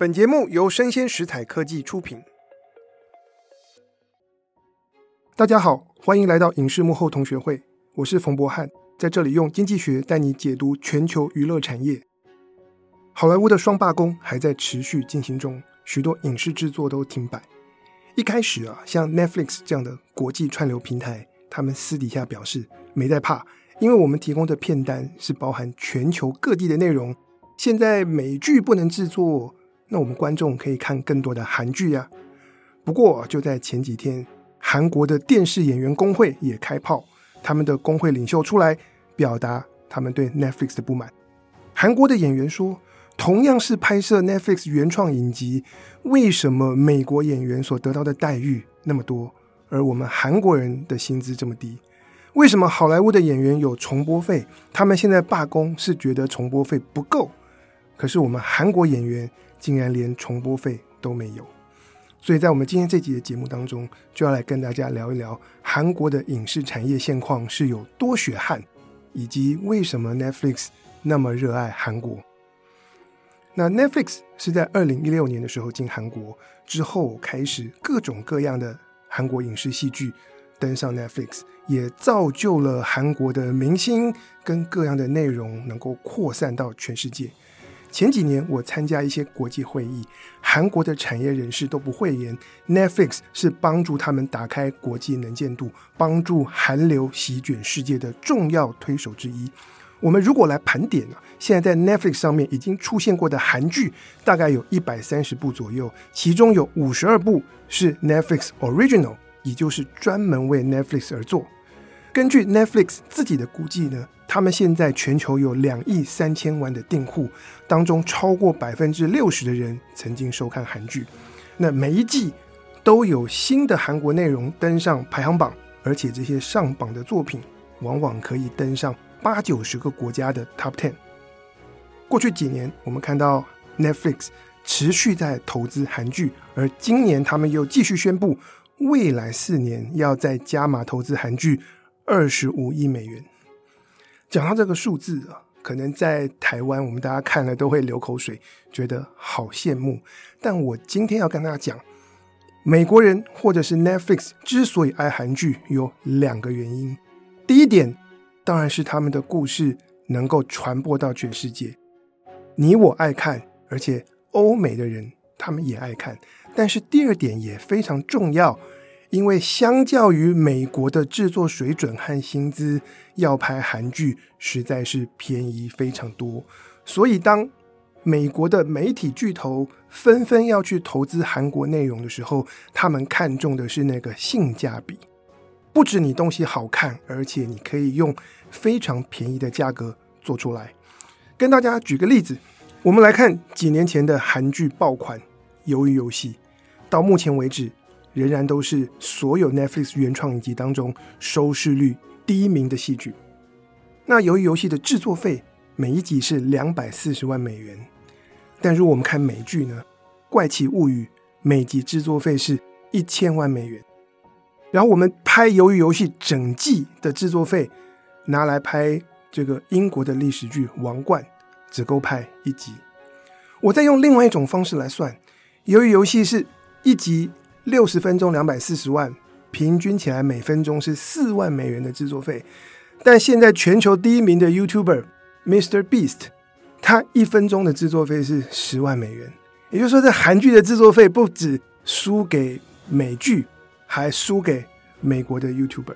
本节目由生鲜食材科技出品。大家好，欢迎来到影视幕后同学会，我是冯博翰，在这里用经济学带你解读全球娱乐产业。好莱坞的双罢工还在持续进行中，许多影视制作都停摆。一开始啊，像 Netflix 这样的国际串流平台，他们私底下表示没在怕，因为我们提供的片单是包含全球各地的内容。现在美剧不能制作。那我们观众可以看更多的韩剧呀。不过就在前几天，韩国的电视演员工会也开炮，他们的工会领袖出来表达他们对 Netflix 的不满。韩国的演员说，同样是拍摄 Netflix 原创影集，为什么美国演员所得到的待遇那么多，而我们韩国人的薪资这么低？为什么好莱坞的演员有重播费，他们现在罢工是觉得重播费不够，可是我们韩国演员，竟然连重播费都没有，所以在我们今天这集的节目当中，就要来跟大家聊一聊韩国的影视产业现况是有多血汗，以及为什么 Netflix 那么热爱韩国。那 Netflix 是在二零一六年的时候进韩国之后，开始各种各样的韩国影视戏剧登上 Netflix，也造就了韩国的明星跟各样的内容能够扩散到全世界。前几年我参加一些国际会议，韩国的产业人士都不讳言，Netflix 是帮助他们打开国际能见度、帮助韩流席卷世界的重要推手之一。我们如果来盘点呢，现在在 Netflix 上面已经出现过的韩剧大概有一百三十部左右，其中有五十二部是 Netflix Original，也就是专门为 Netflix 而做。根据 Netflix 自己的估计呢，他们现在全球有两亿三千万的订户，当中超过百分之六十的人曾经收看韩剧。那每一季都有新的韩国内容登上排行榜，而且这些上榜的作品往往可以登上八九十个国家的 Top Ten。过去几年，我们看到 Netflix 持续在投资韩剧，而今年他们又继续宣布，未来四年要再加码投资韩剧。二十五亿美元，讲到这个数字啊，可能在台湾我们大家看了都会流口水，觉得好羡慕。但我今天要跟大家讲，美国人或者是 Netflix 之所以爱韩剧，有两个原因。第一点，当然是他们的故事能够传播到全世界，你我爱看，而且欧美的人他们也爱看。但是第二点也非常重要。因为相较于美国的制作水准和薪资，要拍韩剧实在是便宜非常多。所以，当美国的媒体巨头纷纷要去投资韩国内容的时候，他们看重的是那个性价比。不止你东西好看，而且你可以用非常便宜的价格做出来。跟大家举个例子，我们来看几年前的韩剧爆款《鱿鱼游戏》，到目前为止。仍然都是所有 Netflix 原创影集当中收视率第一名的戏剧。那由于游戏的制作费每一集是两百四十万美元，但如果我们看美剧呢，《怪奇物语》每集制作费是一千万美元。然后我们拍鱿鱼游戏整季的制作费拿来拍这个英国的历史剧《王冠》，只够拍一集。我再用另外一种方式来算，鱿鱼游戏是一集。六十分钟两百四十万，平均起来每分钟是四万美元的制作费。但现在全球第一名的 YouTuber Mr. Beast，他一分钟的制作费是十万美元。也就是说，这韩剧的制作费不止输给美剧，还输给美国的 YouTuber。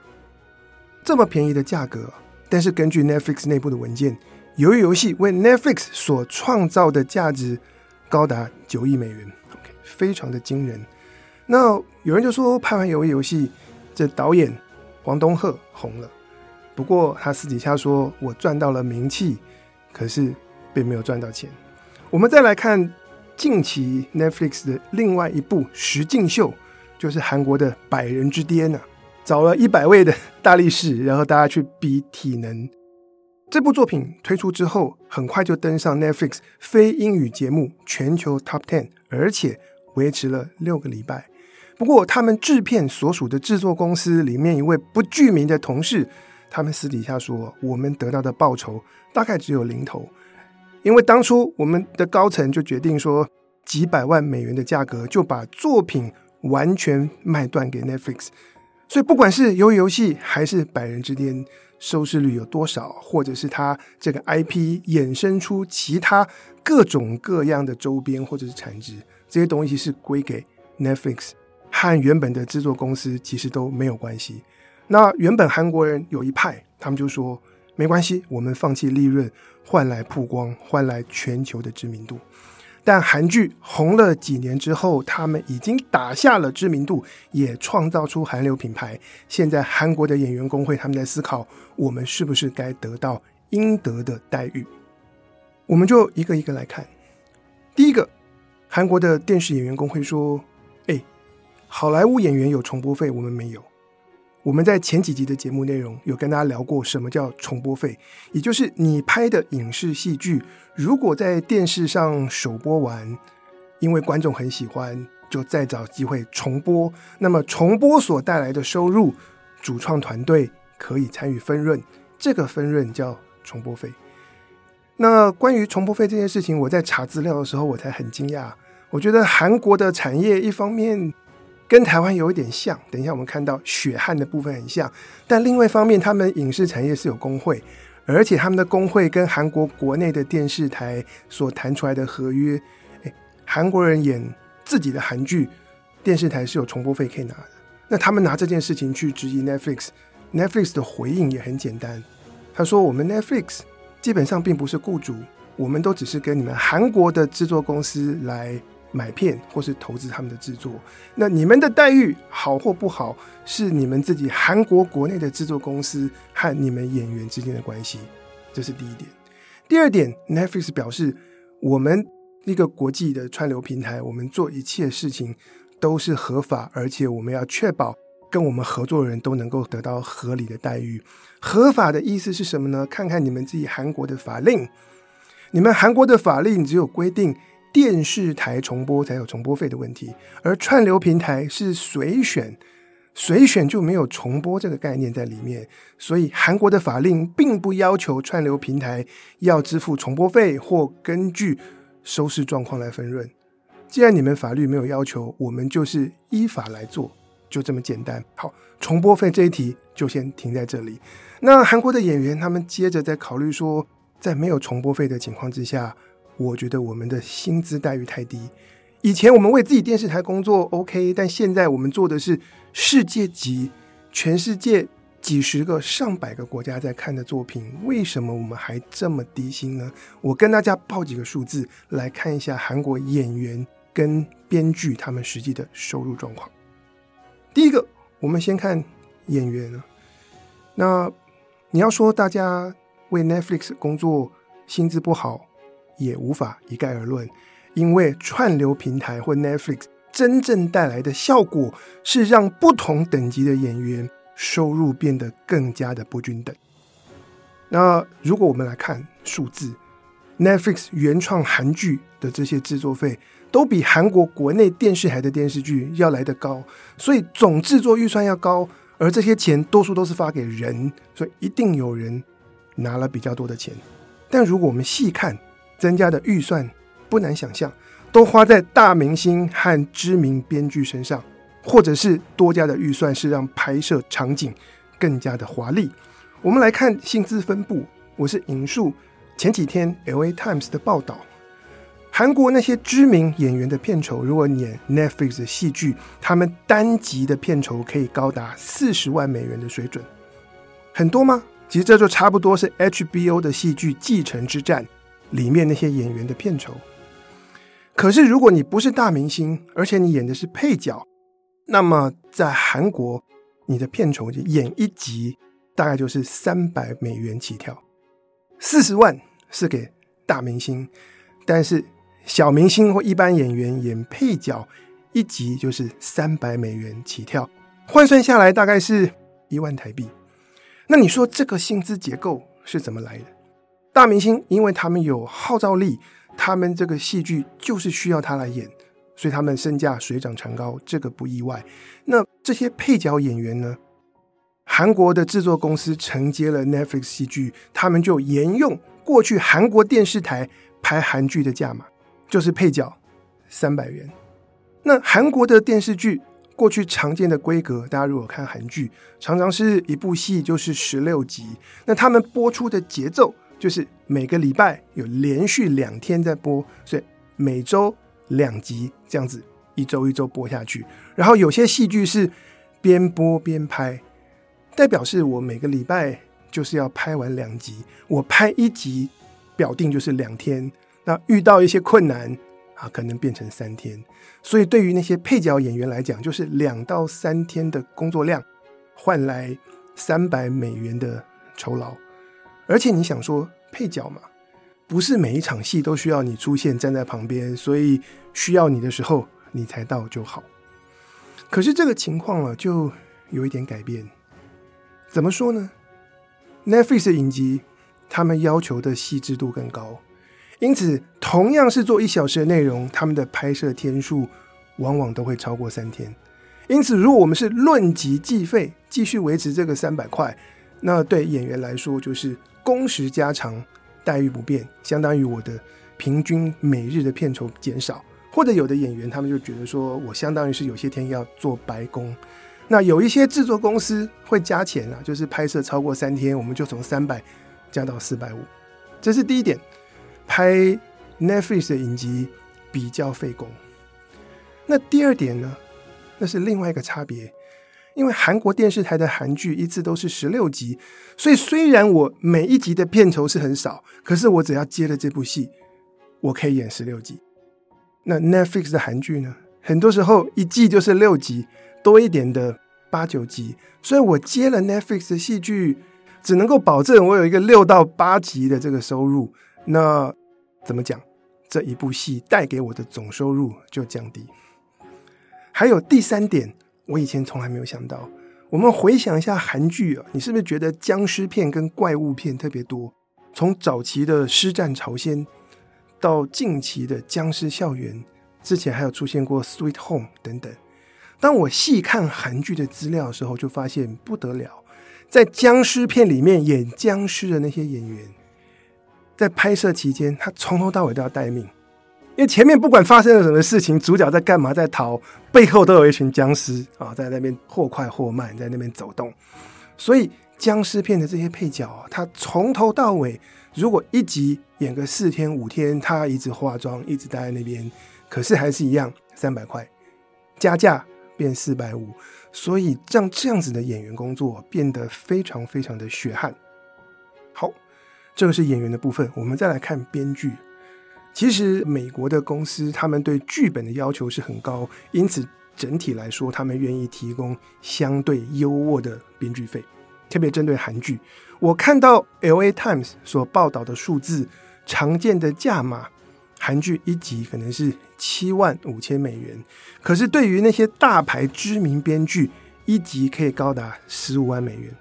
这么便宜的价格，但是根据 Netflix 内部的文件，鱿鱼游戏为 Netflix 所创造的价值高达九亿美元，OK，非常的惊人。那有人就说，拍完鱿鱼游戏，这导演黄东赫红了。不过他私底下说，我赚到了名气，可是并没有赚到钱。我们再来看近期 Netflix 的另外一部实境秀，就是韩国的《百人之巅》呢，找了一百位的大力士，然后大家去比体能。这部作品推出之后，很快就登上 Netflix 非英语节目全球 Top Ten，而且维持了六个礼拜。不过，他们制片所属的制作公司里面一位不具名的同事，他们私底下说：“我们得到的报酬大概只有零头，因为当初我们的高层就决定说，几百万美元的价格就把作品完全卖断给 Netflix。所以，不管是鱿鱼游戏还是百人之巅，收视率有多少，或者是它这个 IP 衍生出其他各种各样的周边或者是产值，这些东西是归给 Netflix，和原本的制作公司其实都没有关系。那原本韩国人有一派，他们就说没关系，我们放弃利润换来曝光，换来全球的知名度。但韩剧红了几年之后，他们已经打下了知名度，也创造出韩流品牌。现在韩国的演员工会他们在思考，我们是不是该得到应得的待遇？我们就一个一个来看。第一个，韩国的电视演员工会说：“，好莱坞演员有重播费，我们没有。”我们在前几集的节目内容有跟大家聊过，什么叫重播费，也就是你拍的影视戏剧，如果在电视上首播完，因为观众很喜欢，就再找机会重播，那么重播所带来的收入，主创团队可以参与分润，这个分润叫重播费。那关于重播费这件事情，我在查资料的时候，我才很惊讶，我觉得韩国的产业一方面。跟台湾有一点像，等一下我们看到血汗的部分很像，但另外一方面，他们影视产业是有工会，而且他们的工会跟韩国国内的电视台所谈出来的合约，诶，韩国人演自己的韩剧，电视台是有重播费可以拿的。那他们拿这件事情去质疑 Netflix，Netflix 的回应也很简单，他说：“我们 Netflix 基本上并不是雇主，我们都只是跟你们韩国的制作公司来。”买片或是投资他们的制作，那你们的待遇好或不好，是你们自己韩国国内的制作公司和你们演员之间的关系，这是第一点。第二点，Netflix 表示，我们一个国际的串流平台，我们做一切事情都是合法，而且我们要确保跟我们合作的人都能够得到合理的待遇。合法的意思是什么呢？看看你们自己韩国的法令，你们韩国的法令只有规定。电视台重播才有重播费的问题，而串流平台是随选，随选就没有重播这个概念在里面。所以韩国的法令并不要求串流平台要支付重播费或根据收视状况来分润。既然你们法律没有要求，我们就是依法来做，就这么简单。好，重播费这一题就先停在这里。那韩国的演员他们接着在考虑说，在没有重播费的情况之下。我觉得我们的薪资待遇太低。以前我们为自己电视台工作 OK，但现在我们做的是世界级、全世界几十个、上百个国家在看的作品，为什么我们还这么低薪呢？我跟大家报几个数字来看一下韩国演员跟编剧他们实际的收入状况。第一个，我们先看演员。那你要说大家为 Netflix 工作薪资不好，也无法一概而论，因为串流平台或 Netflix 真正带来的效果是让不同等级的演员收入变得更加的不均等。那如果我们来看数字，Netflix 原创韩剧的这些制作费都比韩国国内电视台的电视剧要来得高，所以总制作预算要高，而这些钱多数都是发给人，所以一定有人拿了比较多的钱。但如果我们细看，增加的预算不难想象，都花在大明星和知名编剧身上，或者是多加的预算是让拍摄场景更加的华丽。我们来看薪资分布，我是引述前几天 LA Times 的报道，韩国那些知名演员的片酬，如果演 Netflix 的戏剧，他们单集的片酬可以高达四十万美元的水准，很多吗？其实这就差不多是 HBO 的戏剧《继承之战》。里面那些演员的片酬，可是如果你不是大明星，而且你演的是配角，那么在韩国，你的片酬就演一集大概就是三百美元起跳，四十万是给大明星，但是小明星或一般演员演配角一集就是三百美元起跳，换算下来大概是一万台币。那你说这个薪资结构是怎么来的？大明星，因为他们有号召力，他们这个戏剧就是需要他来演，所以他们身价水涨船高，这个不意外。那这些配角演员呢？韩国的制作公司承接了 Netflix 戏剧，他们就沿用过去韩国电视台拍韩剧的价码，就是配角三百元。那韩国的电视剧过去常见的规格，大家如果看韩剧，常常是一部戏就是十六集，那他们播出的节奏就是每个礼拜有连续两天在播，所以每周两集这样子，一周一周播下去。然后有些戏剧是边播边拍，代表是我每个礼拜就是要拍完两集，我拍一集表定就是两天，那遇到一些困难。啊，可能变成三天，所以对于那些配角演员来讲，就是两到三天的工作量，换来三百美元的酬劳。而且你想说配角嘛，不是每一场戏都需要你出现站在旁边，所以需要你的时候你才到就好。可是这个情况啊，就有一点改变。怎么说呢？Netflix 影集，他们要求的细致度更高。因此，同样是做一小时的内容，他们的拍摄天数往往都会超过三天。因此，如果我们是论集计费，继续维持这个三百块，那对演员来说就是工时加长，待遇不变，相当于我的平均每日的片酬减少。或者有的演员他们就觉得说，我相当于是有些天要做白工。那有一些制作公司会加钱啊，就是拍摄超过三天，我们就从三百加到四百五。这是第一点。拍 Netflix 的影集比较费工。那第二点呢？那是另外一个差别。因为韩国电视台的韩剧一次都是十六集，所以虽然我每一集的片酬是很少，可是我只要接了这部戏，我可以演十六集。那 Netflix 的韩剧呢？很多时候一季就是六集，多一点的八九集，所以我接了 Netflix 的戏剧，只能够保证我有一个六到八集的这个收入。那怎么讲？这一部戏带给我的总收入就降低。还有第三点，我以前从来没有想到。我们回想一下韩剧啊，你是不是觉得僵尸片跟怪物片特别多？从早期的《尸战朝鲜》到近期的《僵尸校园》，之前还有出现过《Sweet Home》等等。当我细看韩剧的资料的时候，就发现不得了，在僵尸片里面演僵尸的那些演员。在拍摄期间，他从头到尾都要待命，因为前面不管发生了什么事情，主角在干嘛，在逃，背后都有一群僵尸啊，在那边或快或慢在那边走动。所以僵尸片的这些配角啊，他从头到尾，如果一集演个四天五天，他一直化妆，一直待在那边，可是还是一样三百块，加价变四百五，所以让这样子的演员工作变得非常非常的血汗。好。这个是演员的部分，我们再来看编剧。其实美国的公司他们对剧本的要求是很高，因此整体来说，他们愿意提供相对优渥的编剧费。特别针对韩剧，我看到 LA Times 所报道的数字，常见的价码，韩剧一集可能是七万五千美元，可是对于那些大牌知名编剧，一集可以高达十五万美元。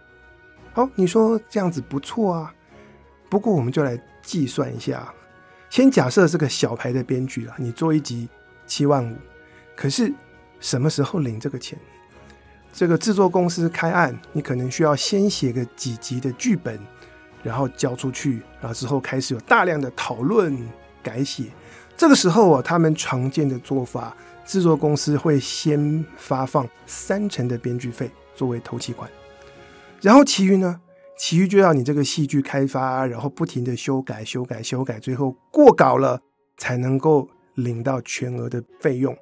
好，你说这样子不错啊。不过，我们就来计算一下。先假设是个小牌的编剧啊，你做一集七万五，可是什么时候领这个钱？这个制作公司开案，你可能需要先写个几集的剧本，然后交出去，然后之后开始有大量的讨论改写。这个时候啊，他们常见的做法，制作公司会先发放三成的编剧费作为头期款，然后其余呢？其余就要你这个戏剧开发，然后不停的修改、修改、修改，最后过稿了才能够领到全额的费用。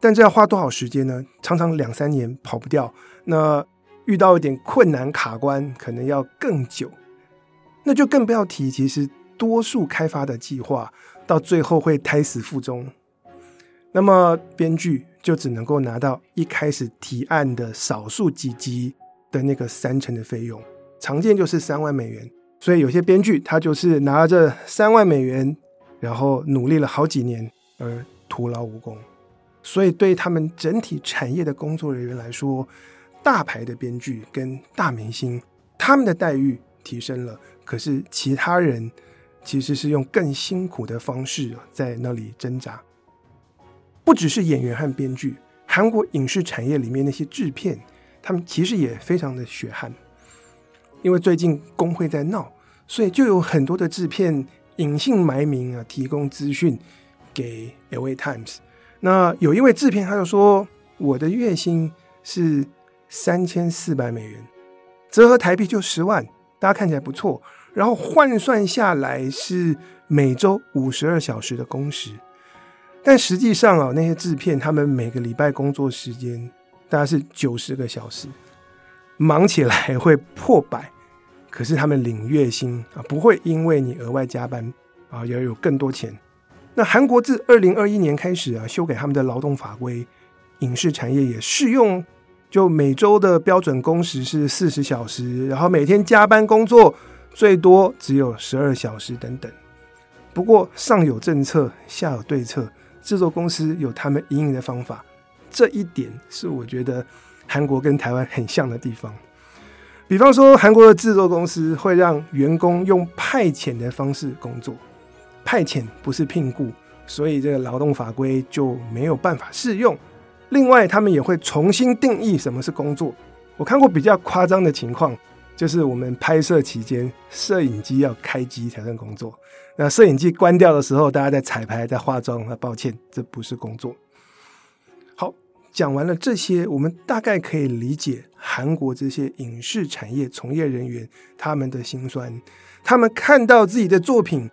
但这要花多少时间呢？常常两三年跑不掉。那遇到一点困难卡关，可能要更久。那就更不要提，其实多数开发的计划到最后会胎死腹中。那么编剧就只能够拿到一开始提案的少数几集的那个三成的费用。常见就是三万美元，所以有些编剧他就是拿着三万美元，然后努力了好几年而徒劳无功。所以对他们整体产业的工作人员来说，大牌的编剧跟大明星他们的待遇提升了，可是其他人其实是用更辛苦的方式在那里挣扎。不只是演员和编剧，韩国影视产业里面那些制片，他们其实也非常的血汗。因为最近工会在闹，所以就有很多的制片隐姓埋名啊，提供资讯，给 LA Times。那有一位制片他就说，我的月薪是三千四百美元，折合台币就十万，大家看起来不错。然后换算下来是每周五十二小时的工时，但实际上啊，那些制片他们每个礼拜工作时间大概是九十个小时，忙起来会破百，可是他们领月薪啊，不会因为你额外加班啊，要有更多钱。那韩国自二零二一年开始啊，修改他们的劳动法规，影视产业也适用，就每周的标准工时是四十小时，然后每天加班工作。最多只有十二小时等等。不过上有政策，下有对策，制作公司有他们因应的方法。这一点是我觉得韩国跟台湾很像的地方。比方说，韩国的制作公司会让员工用派遣的方式工作，派遣不是聘雇，所以这个劳动法规就没有办法适用。另外，他们也会重新定义什么是工作。我看过比较夸张的情况。就是我们拍摄期间，摄影机要开机才算工作。那摄影机关掉的时候，大家在彩排、在化妆。那抱歉，这不是工作。讲完了这些，我们大概可以理解韩国这些影视产业从业人员他们的辛酸。他们看到自己的作品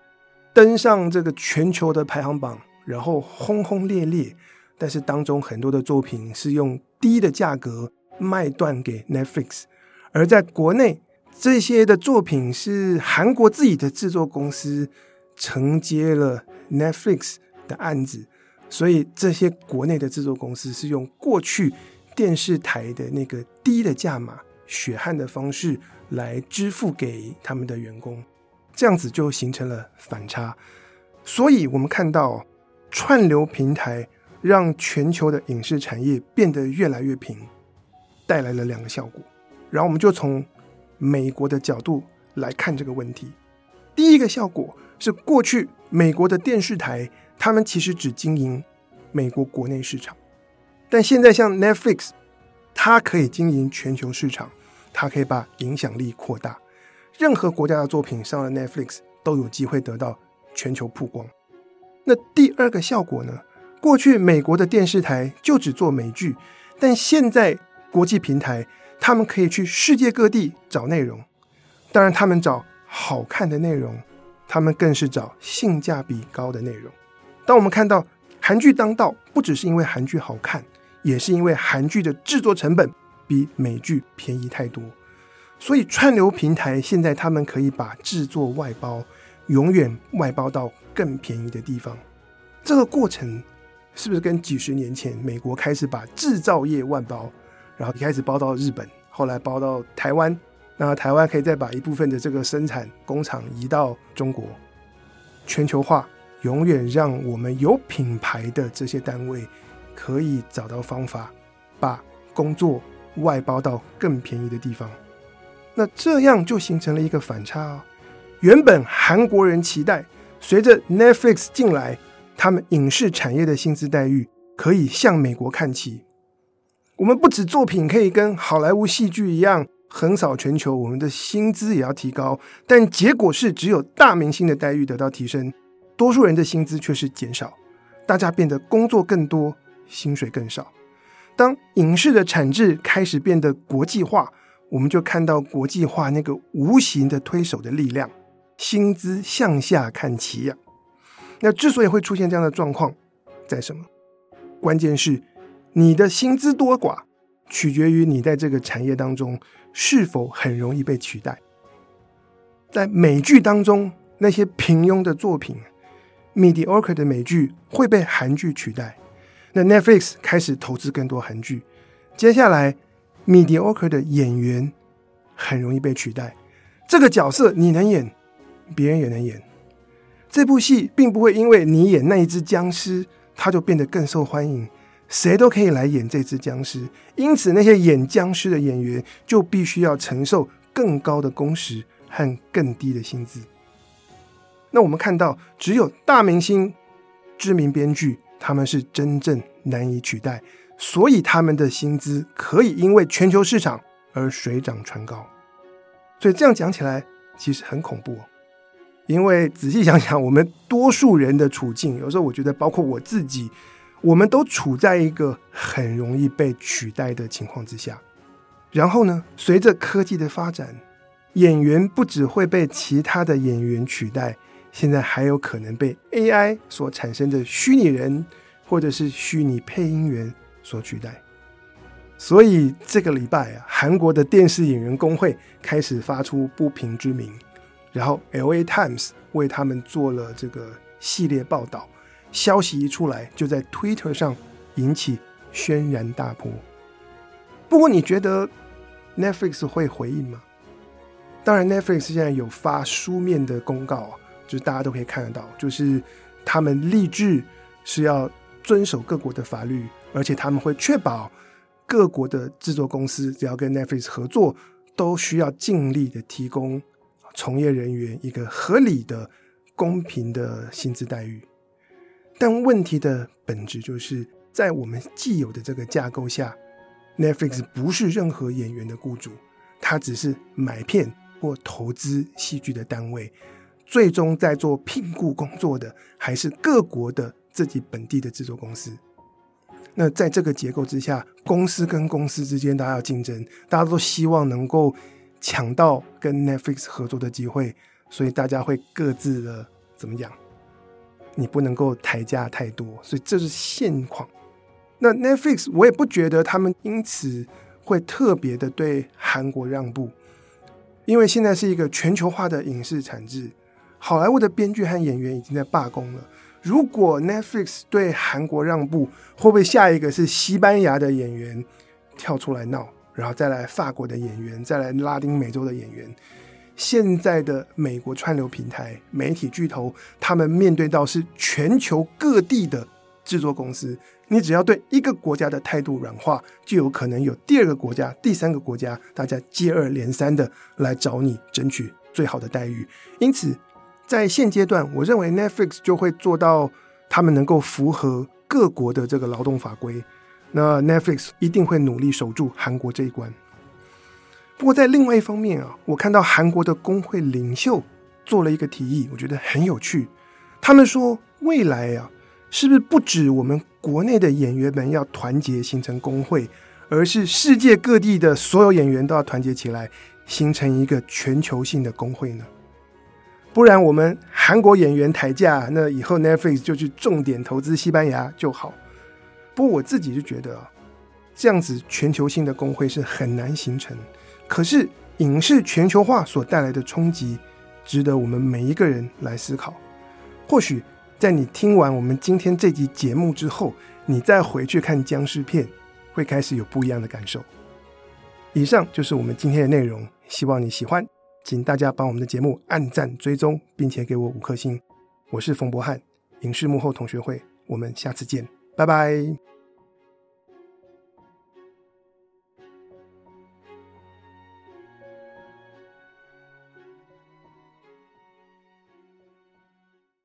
登上这个全球的排行榜，然后轰轰烈烈，但是当中很多的作品是用低的价格卖断给 Netflix。而在国内，这些的作品是韩国自己的制作公司承接了 Netflix 的案子，所以这些国内的制作公司是用过去电视台的那个低的价码、血汗的方式来支付给他们的员工，这样子就形成了反差。所以我们看到串流平台让全球的影视产业变得越来越平，带来了两个效果。然后我们就从美国的角度来看这个问题。第一个效果是，过去美国的电视台他们其实只经营美国国内市场，但现在像 Netflix，它可以经营全球市场，它可以把影响力扩大。任何国家的作品上了 Netflix 都有机会得到全球曝光。那第二个效果呢？过去美国的电视台就只做美剧，但现在国际平台。他们可以去世界各地找内容，当然，他们找好看的内容，他们更是找性价比高的内容。当我们看到韩剧当道，不只是因为韩剧好看，也是因为韩剧的制作成本比美剧便宜太多。所以，串流平台现在他们可以把制作外包，永远外包到更便宜的地方。这个过程是不是跟几十年前美国开始把制造业外包？然后一开始包到日本，后来包到台湾，那台湾可以再把一部分的这个生产工厂移到中国。全球化永远让我们有品牌的这些单位可以找到方法，把工作外包到更便宜的地方。那这样就形成了一个反差哦。原本韩国人期待随着 Netflix 进来，他们影视产业的薪资待遇可以向美国看齐。我们不止作品可以跟好莱坞戏剧一样横扫全球，我们的薪资也要提高。但结果是，只有大明星的待遇得到提升，多数人的薪资却是减少。大家变得工作更多，薪水更少。当影视的产制开始变得国际化，我们就看到国际化那个无形的推手的力量，薪资向下看齐呀。那之所以会出现这样的状况，在什么？关键是。你的薪资多寡，取决于你在这个产业当中是否很容易被取代。在美剧当中，那些平庸的作品，mediocre 的美剧会被韩剧取代。那 Netflix 开始投资更多韩剧，接下来 mediocre 的演员很容易被取代。这个角色你能演，别人也能演。这部戏并不会因为你演那一只僵尸，它就变得更受欢迎。谁都可以来演这只僵尸，因此那些演僵尸的演员就必须要承受更高的工时和更低的薪资。那我们看到，只有大明星、知名编剧，他们是真正难以取代，所以他们的薪资可以因为全球市场而水涨船高。所以这样讲起来，其实很恐怖。因为仔细想想，我们多数人的处境，有时候我觉得，包括我自己，我们都处在一个很容易被取代的情况之下。然后呢，随着科技的发展，演员不只会被其他的演员取代，现在还有可能被 AI 所产生的虚拟人或者是虚拟配音员所取代。所以这个礼拜啊，韩国的电视演员工会开始发出不平之鸣。然后，LA Times 为他们做了这个系列报道，消息一出来，就在 Twitter 上引起轩然大波。不过，你觉得 Netflix 会回应吗？当然，Netflix 现在有发书面的公告啊，就是大家都可以看得到，就是他们立志是要遵守各国的法律，而且他们会确保各国的制作公司只要跟 Netflix 合作，都需要尽力的提供。从业人员一个合理的、公平的薪资待遇，但问题的本质就是在我们既有的这个架构下，Netflix 不是任何演员的雇主，它只是买片或投资戏剧的单位，最终在做聘雇工作的还是各国的自己本地的制作公司。那在这个结构之下，公司跟公司之间大家要竞争，大家都希望能够。抢到跟 Netflix 合作的机会，所以大家会各自的怎么样？你不能够抬价太多，所以这是现况。那 Netflix 我也不觉得他们因此会特别的对韩国让步，因为现在是一个全球化的影视产制，好莱坞的编剧和演员已经在罢工了。如果 Netflix 对韩国让步，会不会下一个是西班牙的演员跳出来闹？然后再来法国的演员，再来拉丁美洲的演员。现在的美国串流平台、媒体巨头，他们面对到是全球各地的制作公司。你只要对一个国家的态度软化，就有可能有第二个国家、第三个国家，大家接二连三的来找你争取最好的待遇。因此，在现阶段，我认为 Netflix 就会做到他们能够符合各国的这个劳动法规。那 Netflix 一定会努力守住韩国这一关。不过在另外一方面啊，我看到韩国的工会领袖做了一个提议，我觉得很有趣。他们说，未来啊，是不是不止我们国内的演员们要团结形成工会，而是世界各地的所有演员都要团结起来，形成一个全球性的工会呢？不然我们韩国演员抬价，那以后 Netflix 就去重点投资西班牙就好。不过我自己就觉得啊，这样子全球性的工会是很难形成。可是影视全球化所带来的冲击，值得我们每一个人来思考。或许在你听完我们今天这集节目之后，你再回去看僵尸片，会开始有不一样的感受。以上就是我们今天的内容，希望你喜欢。请大家帮我们的节目按赞、追踪，并且给我五颗星。我是冯博翰，影视幕后同学会，我们下次见。拜拜。